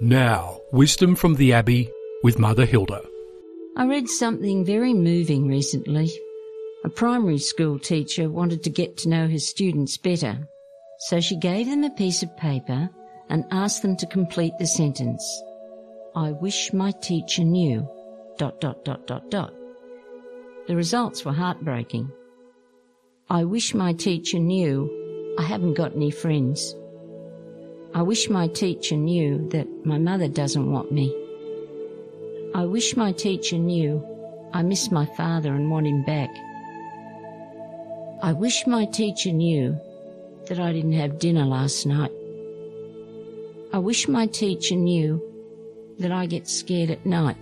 Now, wisdom from the Abbey with Mother Hilda. I read something very moving recently. A primary school teacher wanted to get to know his students better, so she gave them a piece of paper and asked them to complete the sentence. I wish my teacher knew. Dot, dot, dot, dot, dot. The results were heartbreaking. I wish my teacher knew I haven't got any friends. I wish my teacher knew that my mother doesn't want me. I wish my teacher knew I miss my father and want him back. I wish my teacher knew that I didn't have dinner last night. I wish my teacher knew that I get scared at night.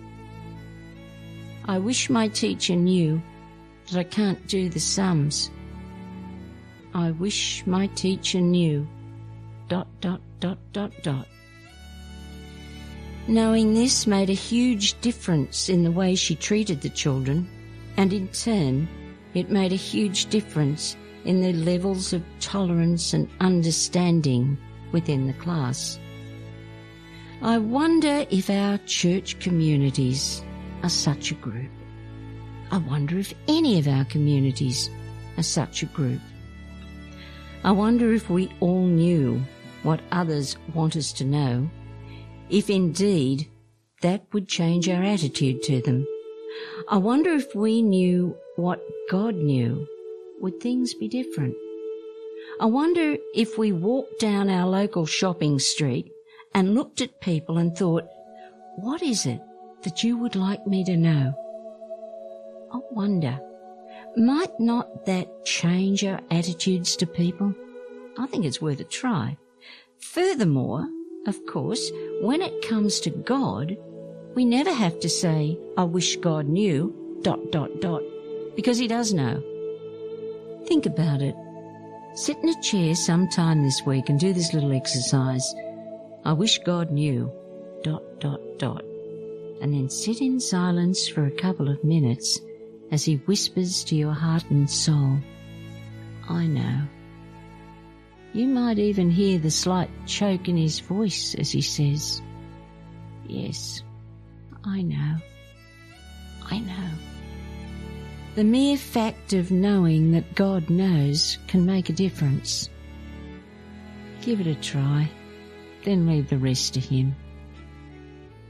I wish my teacher knew that I can't do the sums. I wish my teacher knew. Dot, dot, dot, dot, dot. Knowing this made a huge difference in the way she treated the children, and in turn, it made a huge difference in the levels of tolerance and understanding within the class. I wonder if our church communities are such a group. I wonder if any of our communities are such a group. I wonder if we all knew what others want us to know, if indeed that would change our attitude to them. I wonder if we knew what God knew, would things be different? I wonder if we walked down our local shopping street and looked at people and thought, what is it that you would like me to know? I wonder, might not that change our attitudes to people? I think it's worth a try. Furthermore, of course, when it comes to God, we never have to say, I wish God knew, dot, dot, dot, because He does know. Think about it. Sit in a chair sometime this week and do this little exercise. I wish God knew, dot, dot, dot and then sit in silence for a couple of minutes as he whispers to your heart and soul, I know. You might even hear the slight choke in his voice as he says, Yes, I know. I know. The mere fact of knowing that God knows can make a difference. Give it a try, then leave the rest to Him.